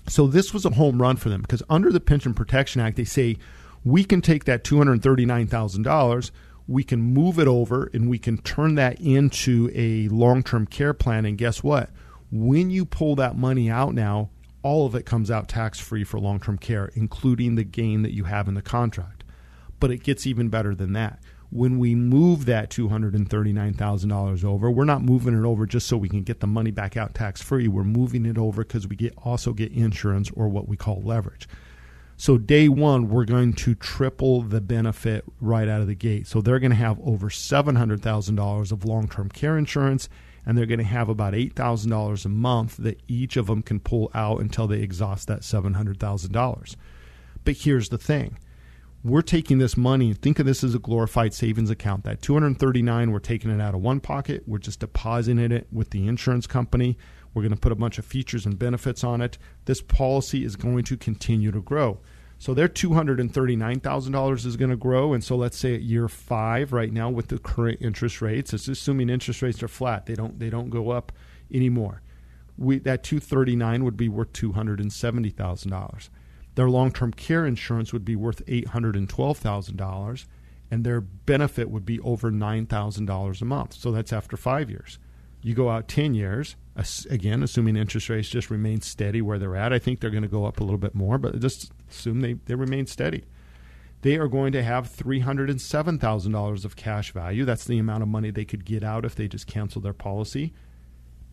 Speaker 2: So this was a home run for them because under the Pension Protection Act, they say we can take that two hundred thirty nine thousand dollars, we can move it over, and we can turn that into a long term care plan. And guess what? When you pull that money out now, all of it comes out tax free for long term care, including the gain that you have in the contract but it gets even better than that. When we move that $239,000 over, we're not moving it over just so we can get the money back out tax free. We're moving it over because we get also get insurance or what we call leverage. So day one, we're going to triple the benefit right out of the gate. So they're going to have over $700,000 of long-term care insurance, and they're going to have about $8,000 a month that each of them can pull out until they exhaust that $700,000. But here's the thing we're taking this money think of this as a glorified savings account that 239 we're taking it out of one pocket we're just depositing it with the insurance company we're going to put a bunch of features and benefits on it. This policy is going to continue to grow. So their $239,000 is going to grow and so let's say at year 5 right now with the current interest rates it's assuming interest rates are flat. They don't they don't go up anymore. We that 239 would be worth $270,000 their long term care insurance would be worth $812,000, and their benefit would be over $9,000 a month. So that's after five years. You go out 10 years, again, assuming interest rates just remain steady where they're at. I think they're going to go up a little bit more, but just assume they, they remain steady. They are going to have $307,000 of cash value. That's the amount of money they could get out if they just cancel their policy.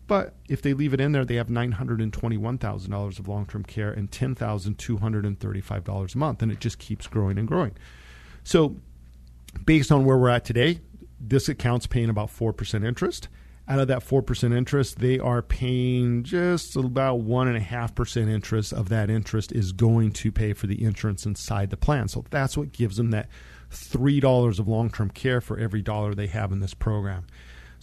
Speaker 2: But if they leave it in there, they have $921,000 of long term care and $10,235 a month. And it just keeps growing and growing. So, based on where we're at today, this account's paying about 4% interest. Out of that 4% interest, they are paying just about 1.5% interest of that interest is going to pay for the insurance inside the plan. So that's what gives them that $3 of long term care for every dollar they have in this program.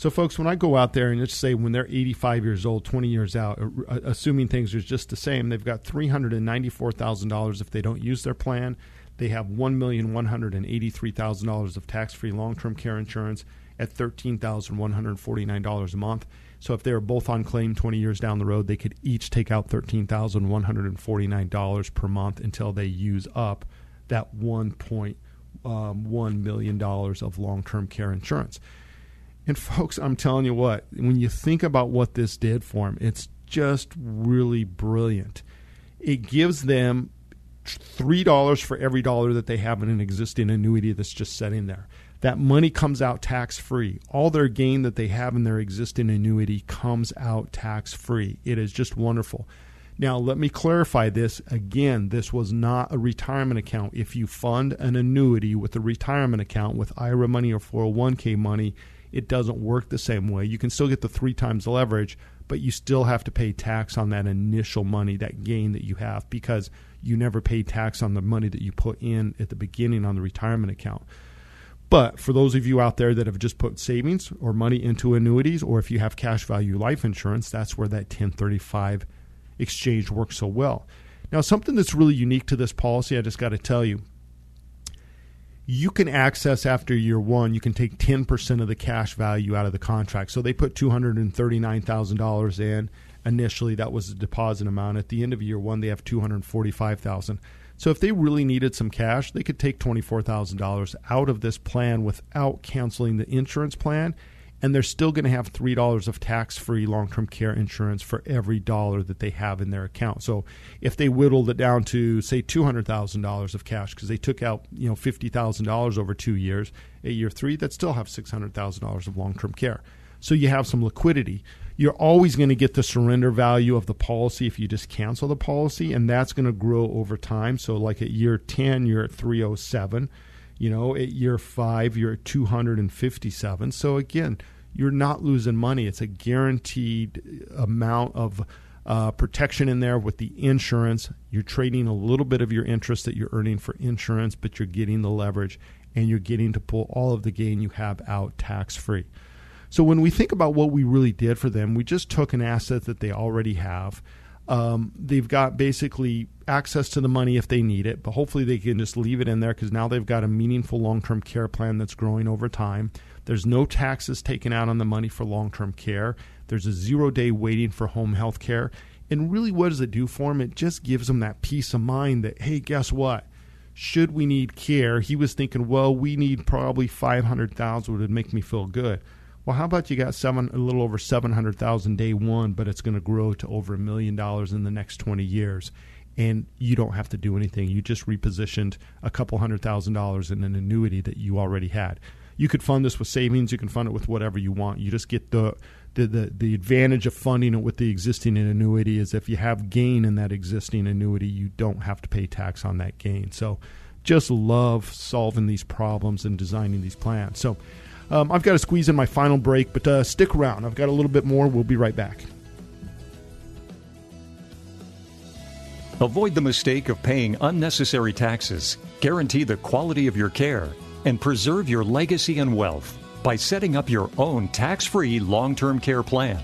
Speaker 2: So, folks, when I go out there and let's say when they're 85 years old, 20 years out, uh, assuming things are just the same, they've got $394,000 if they don't use their plan. They have $1,183,000 of tax free long term care insurance at $13,149 a month. So if they're both on claim 20 years down the road, they could each take out $13,149 per month until they use up that $1.1 um, million of long term care insurance. And folks, I'm telling you what, when you think about what this did for them, it's just really brilliant. It gives them $3 for every dollar that they have in an existing annuity that's just sitting there. That money comes out tax free. All their gain that they have in their existing annuity comes out tax free. It is just wonderful. Now, let me clarify this. Again, this was not a retirement account. If you fund an annuity with a retirement account with IRA money or 401k money, it doesn't work the same way. You can still get the three times leverage, but you still have to pay tax on that initial money, that gain that you have, because you never pay tax on the money that you put in at the beginning on the retirement account. But for those of you out there that have just put savings or money into annuities, or if you have cash value life insurance, that's where that 1035 exchange works so well. Now, something that's really unique to this policy, I just got to tell you, you can access after year one, you can take 10% of the cash value out of the contract. So they put $239,000 in initially. That was the deposit amount. At the end of year one, they have 245000 So if they really needed some cash, they could take $24,000 out of this plan without canceling the insurance plan and they're still going to have $3 of tax free long term care insurance for every dollar that they have in their account. So if they whittled it down to, say, $200,000 of cash because they took out you know $50,000 over two years, at year three, they'd still have $600,000 of long term care. So you have some liquidity. You're always going to get the surrender value of the policy if you just cancel the policy, and that's going to grow over time. So, like at year 10, you're at 307 you know, at year five, you're at 257. So again, you're not losing money. It's a guaranteed amount of uh, protection in there with the insurance. You're trading a little bit of your interest that you're earning for insurance, but you're getting the leverage and you're getting to pull all of the gain you have out tax free. So when we think about what we really did for them, we just took an asset that they already have um, they've got basically access to the money if they need it, but hopefully they can just leave it in there because now they've got a meaningful long term care plan that's growing over time. There's no taxes taken out on the money for long term care. There's a zero day waiting for home health care. And really, what does it do for them? It just gives them that peace of mind that, hey, guess what? Should we need care? He was thinking, well, we need probably 500,000 would make me feel good. Well, how about you got seven, a little over seven hundred thousand day one, but it's going to grow to over a million dollars in the next twenty years, and you don't have to do anything. You just repositioned a couple hundred thousand dollars in an annuity that you already had. You could fund this with savings. You can fund it with whatever you want. You just get the the, the, the advantage of funding it with the existing annuity is if you have gain in that existing annuity, you don't have to pay tax on that gain. So, just love solving these problems and designing these plans. So. Um, I've got to squeeze in my final break, but uh, stick around. I've got a little bit more. We'll be right back.
Speaker 1: Avoid the mistake of paying unnecessary taxes, guarantee the quality of your care, and preserve your legacy and wealth by setting up your own tax free long term care plan.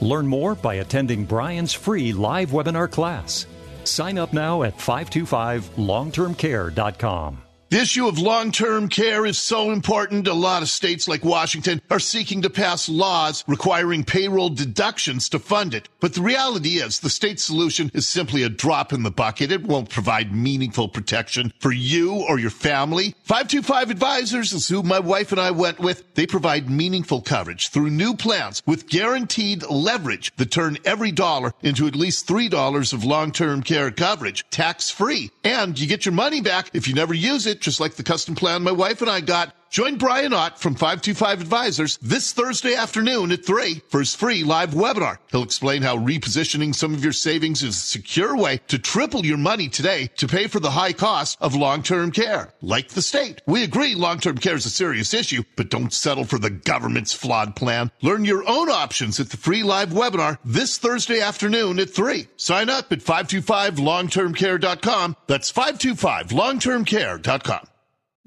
Speaker 1: Learn more by attending Brian's free live webinar class. Sign up now at 525longtermcare.com.
Speaker 3: The issue of long-term care is so important. A lot of states like Washington are seeking to pass laws requiring payroll deductions to fund it. But the reality is the state solution is simply a drop in the bucket. It won't provide meaningful protection for you or your family. 525 Advisors is who my wife and I went with. They provide meaningful coverage through new plans with guaranteed leverage that turn every dollar into at least $3 of long-term care coverage tax free. And you get your money back if you never use it just like the custom plan my wife and I got. Join Brian Ott from 525 Advisors this Thursday afternoon at 3 for his free live webinar. He'll explain how repositioning some of your savings is a secure way to triple your money today to pay for the high cost of long-term care. Like the state, we agree long-term care is a serious issue, but don't settle for the government's flawed plan. Learn your own options at the free live webinar this Thursday afternoon at 3. Sign up at 525longtermcare.com. That's 525longtermcare.com.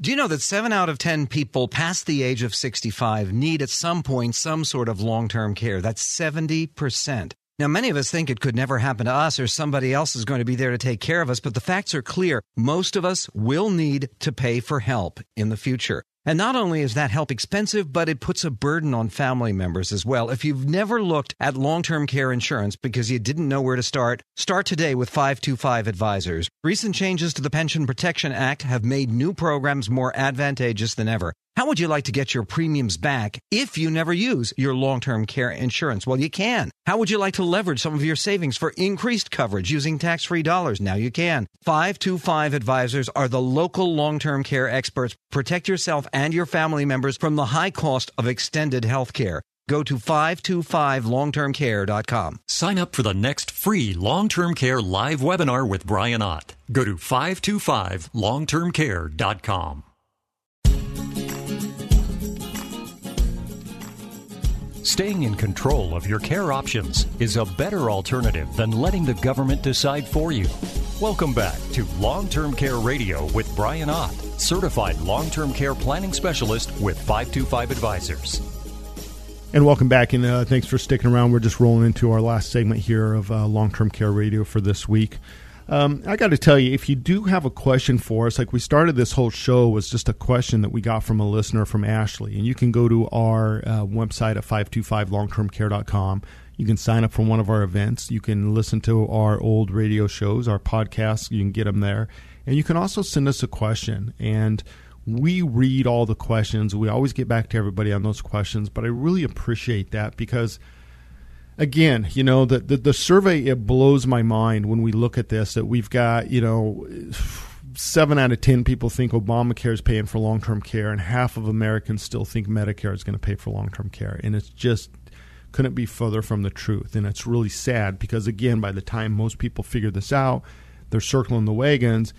Speaker 4: Do you know that 7 out of 10 people past the age of 65 need at some point some sort of long term care? That's 70%. Now, many of us think it could never happen to us or somebody else is going to be there to take care of us, but the facts are clear. Most of us will need to pay for help in the future. And not only is that help expensive, but it puts a burden on family members as well. If you've never looked at long term care insurance because you didn't know where to start, start today with 525 Advisors. Recent changes to the Pension Protection Act have made new programs more advantageous than ever. How would you like to get your premiums back if you never use your long term care insurance? Well, you can. How would you like to leverage some of your savings for increased coverage using tax free dollars? Now you can. 525 Advisors are the local long term care experts. Protect yourself and your family members from the high cost of extended health care. Go to 525longtermcare.com.
Speaker 1: Sign up for the next free long term care live webinar with Brian Ott. Go to 525longtermcare.com. Staying in control of your care options is a better alternative than letting the government decide for you. Welcome back to Long Term Care Radio with Brian Ott, certified long term care planning specialist with 525 Advisors.
Speaker 2: And welcome back, and uh, thanks for sticking around. We're just rolling into our last segment here of uh, Long Term Care Radio for this week. Um, I got to tell you, if you do have a question for us, like we started this whole show was just a question that we got from a listener from Ashley, and you can go to our uh, website at 525longtermcare.com. You can sign up for one of our events. You can listen to our old radio shows, our podcasts. You can get them there, and you can also send us a question. And we read all the questions. We always get back to everybody on those questions, but I really appreciate that because again, you know, the, the, the survey it blows my mind when we look at this that we've got, you know, seven out of ten people think Obamacare is paying for long term care, and half of Americans still think Medicare is going to pay for long term care, and it's just couldn't be further from the truth. And it's really sad because again, by the time most people figure this out, they're circling the wagons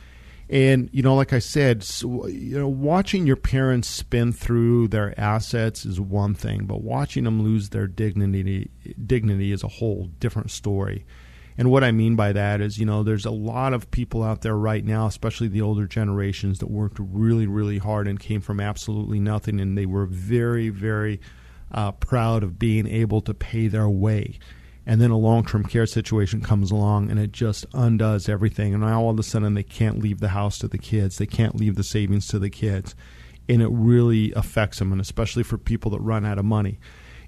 Speaker 2: and you know, like I said, so, you know, watching your parents spin through their assets is one thing, but watching them lose their dignity dignity is a whole different story. And what I mean by that is, you know, there's a lot of people out there right now, especially the older generations, that worked really, really hard and came from absolutely nothing, and they were very, very uh, proud of being able to pay their way and then a long term care situation comes along and it just undoes everything. And now all of a sudden they can't leave the house to the kids, they can't leave the savings to the kids, and it really affects them, and especially for people that run out of money.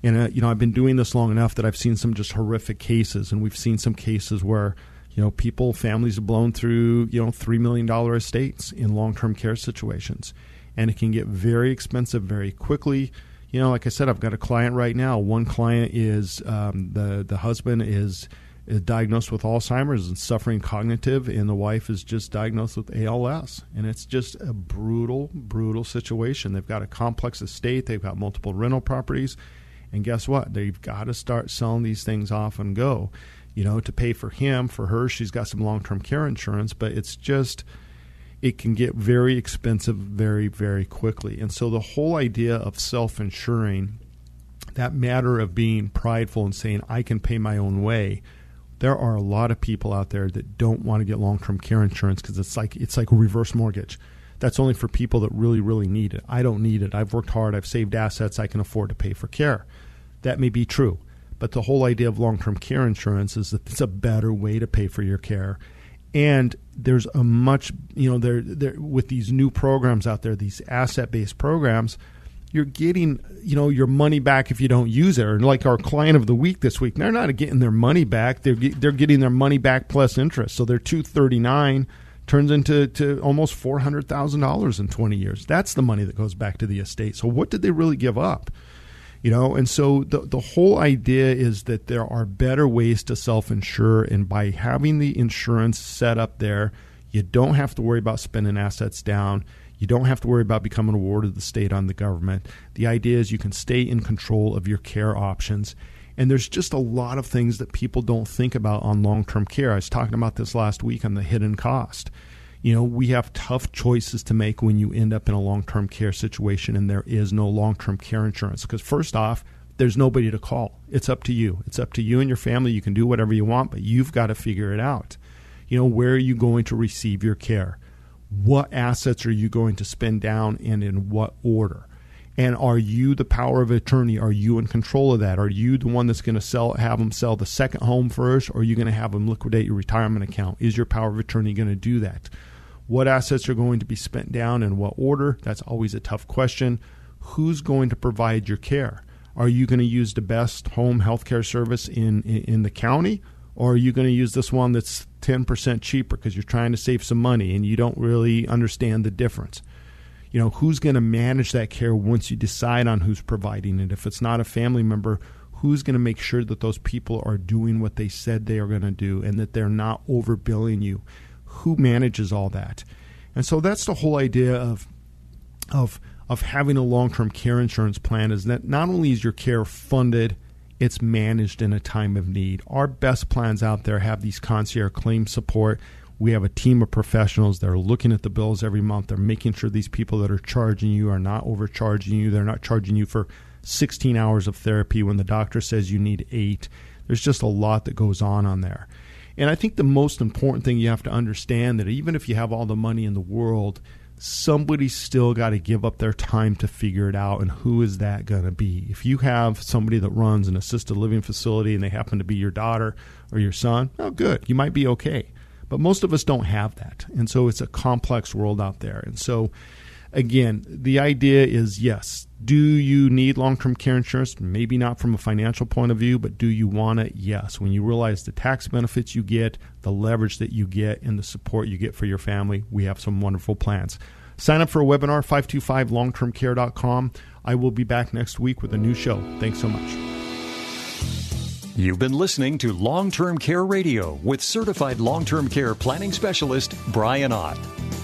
Speaker 2: And uh, you know, I've been doing this long enough that I've seen some just horrific cases, and we've seen some cases where you know people, families have blown through you know three million dollar estates in long term care situations, and it can get very expensive very quickly you know, like I said, I've got a client right now. One client is um, the the husband is, is diagnosed with Alzheimer's and suffering cognitive, and the wife is just diagnosed with ALS, and it's just a brutal, brutal situation. They've got a complex estate, they've got multiple rental properties, and guess what? They've got to start selling these things off and go. You know, to pay for him, for her, she's got some long term care insurance, but it's just it can get very expensive very, very quickly. And so the whole idea of self insuring, that matter of being prideful and saying, I can pay my own way, there are a lot of people out there that don't want to get long term care insurance because it's like it's like a reverse mortgage. That's only for people that really, really need it. I don't need it. I've worked hard, I've saved assets, I can afford to pay for care. That may be true. But the whole idea of long term care insurance is that it's a better way to pay for your care and there's a much you know there there with these new programs out there these asset based programs you're getting you know your money back if you don't use it. Or like our client of the week this week they're not getting their money back. They're they're getting their money back plus interest. So their 239 turns into to almost $400,000 in 20 years. That's the money that goes back to the estate. So what did they really give up you know? And so the the whole idea is that there are better ways to self-insure and by having the insurance set up there you don't have to worry about spending assets down. You don't have to worry about becoming a ward of the state on the government. The idea is you can stay in control of your care options. And there's just a lot of things that people don't think about on long-term care. I was talking about this last week on the hidden cost you know, we have tough choices to make when you end up in a long term care situation and there is no long term care insurance. Because, first off, there's nobody to call. It's up to you. It's up to you and your family. You can do whatever you want, but you've got to figure it out. You know, where are you going to receive your care? what assets are you going to spend down and in what order? And are you the power of attorney? Are you in control of that? Are you the one that's going to sell, have them sell the second home first, or are you going to have them liquidate your retirement account? Is your power of attorney going to do that? What assets are going to be spent down in what order? That's always a tough question. Who's going to provide your care? Are you going to use the best home health care service in, in, in the county? Or are you going to use this one that's 10% cheaper because you're trying to save some money and you don't really understand the difference? you know who's going to manage that care once you decide on who's providing it if it's not a family member who's going to make sure that those people are doing what they said they are going to do and that they're not overbilling you who manages all that and so that's the whole idea of of of having a long-term care insurance plan is that not only is your care funded it's managed in a time of need our best plans out there have these concierge claim support we have a team of professionals that are looking at the bills every month. They're making sure these people that are charging you are not overcharging you. They're not charging you for 16 hours of therapy when the doctor says you need eight. There's just a lot that goes on on there. And I think the most important thing you have to understand that even if you have all the money in the world, somebody's still got to give up their time to figure it out. And who is that going to be? If you have somebody that runs an assisted living facility and they happen to be your daughter or your son, oh, good. You might be okay. But most of us don't have that. And so it's a complex world out there. And so, again, the idea is yes, do you need long term care insurance? Maybe not from a financial point of view, but do you want it? Yes. When you realize the tax benefits you get, the leverage that you get, and the support you get for your family, we have some wonderful plans. Sign up for a webinar, 525longtermcare.com. I will be back next week with a new show. Thanks so much.
Speaker 1: You've been listening to Long Term Care Radio with certified long term care planning specialist Brian Ott.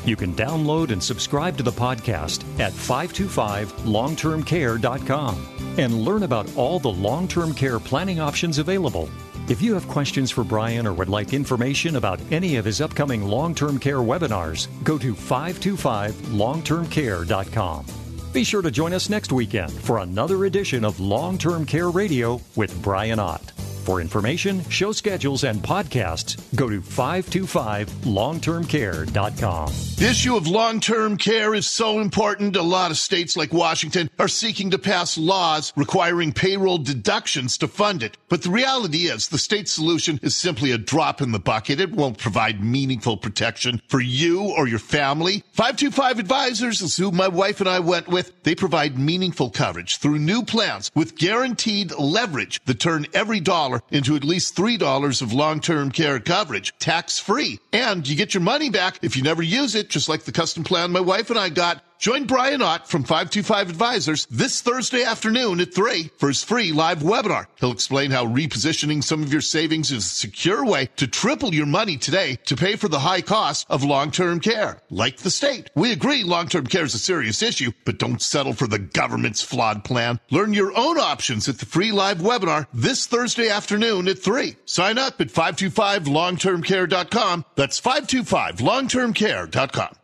Speaker 1: You can download and subscribe to the podcast at 525longtermcare.com and learn about all the long term care planning options available. If you have questions for Brian or would like information about any of his upcoming long term care webinars, go to 525longtermcare.com. Be sure to join us next weekend for another edition of Long Term Care Radio with Brian Ott. For information, show schedules, and podcasts, go to 525longtermcare.com.
Speaker 3: The issue of long term care is so important. A lot of states like Washington are seeking to pass laws requiring payroll deductions to fund it. But the reality is, the state solution is simply a drop in the bucket. It won't provide meaningful protection for you or your family. 525 Advisors is who my wife and I went with. They provide meaningful coverage through new plans with guaranteed leverage that turn every dollar into at least $3 of long-term care coverage, tax-free. And you get your money back if you never use it, just like the custom plan my wife and I got. Join Brian Ott from 525 Advisors this Thursday afternoon at 3 for his free live webinar. He'll explain how repositioning some of your savings is a secure way to triple your money today to pay for the high cost of long-term care. Like the state, we agree long-term care is a serious issue, but don't settle for the government's flawed plan. Learn your own options at the free live webinar this Thursday afternoon at 3. Sign up at 525longtermcare.com. That's 525longtermcare.com.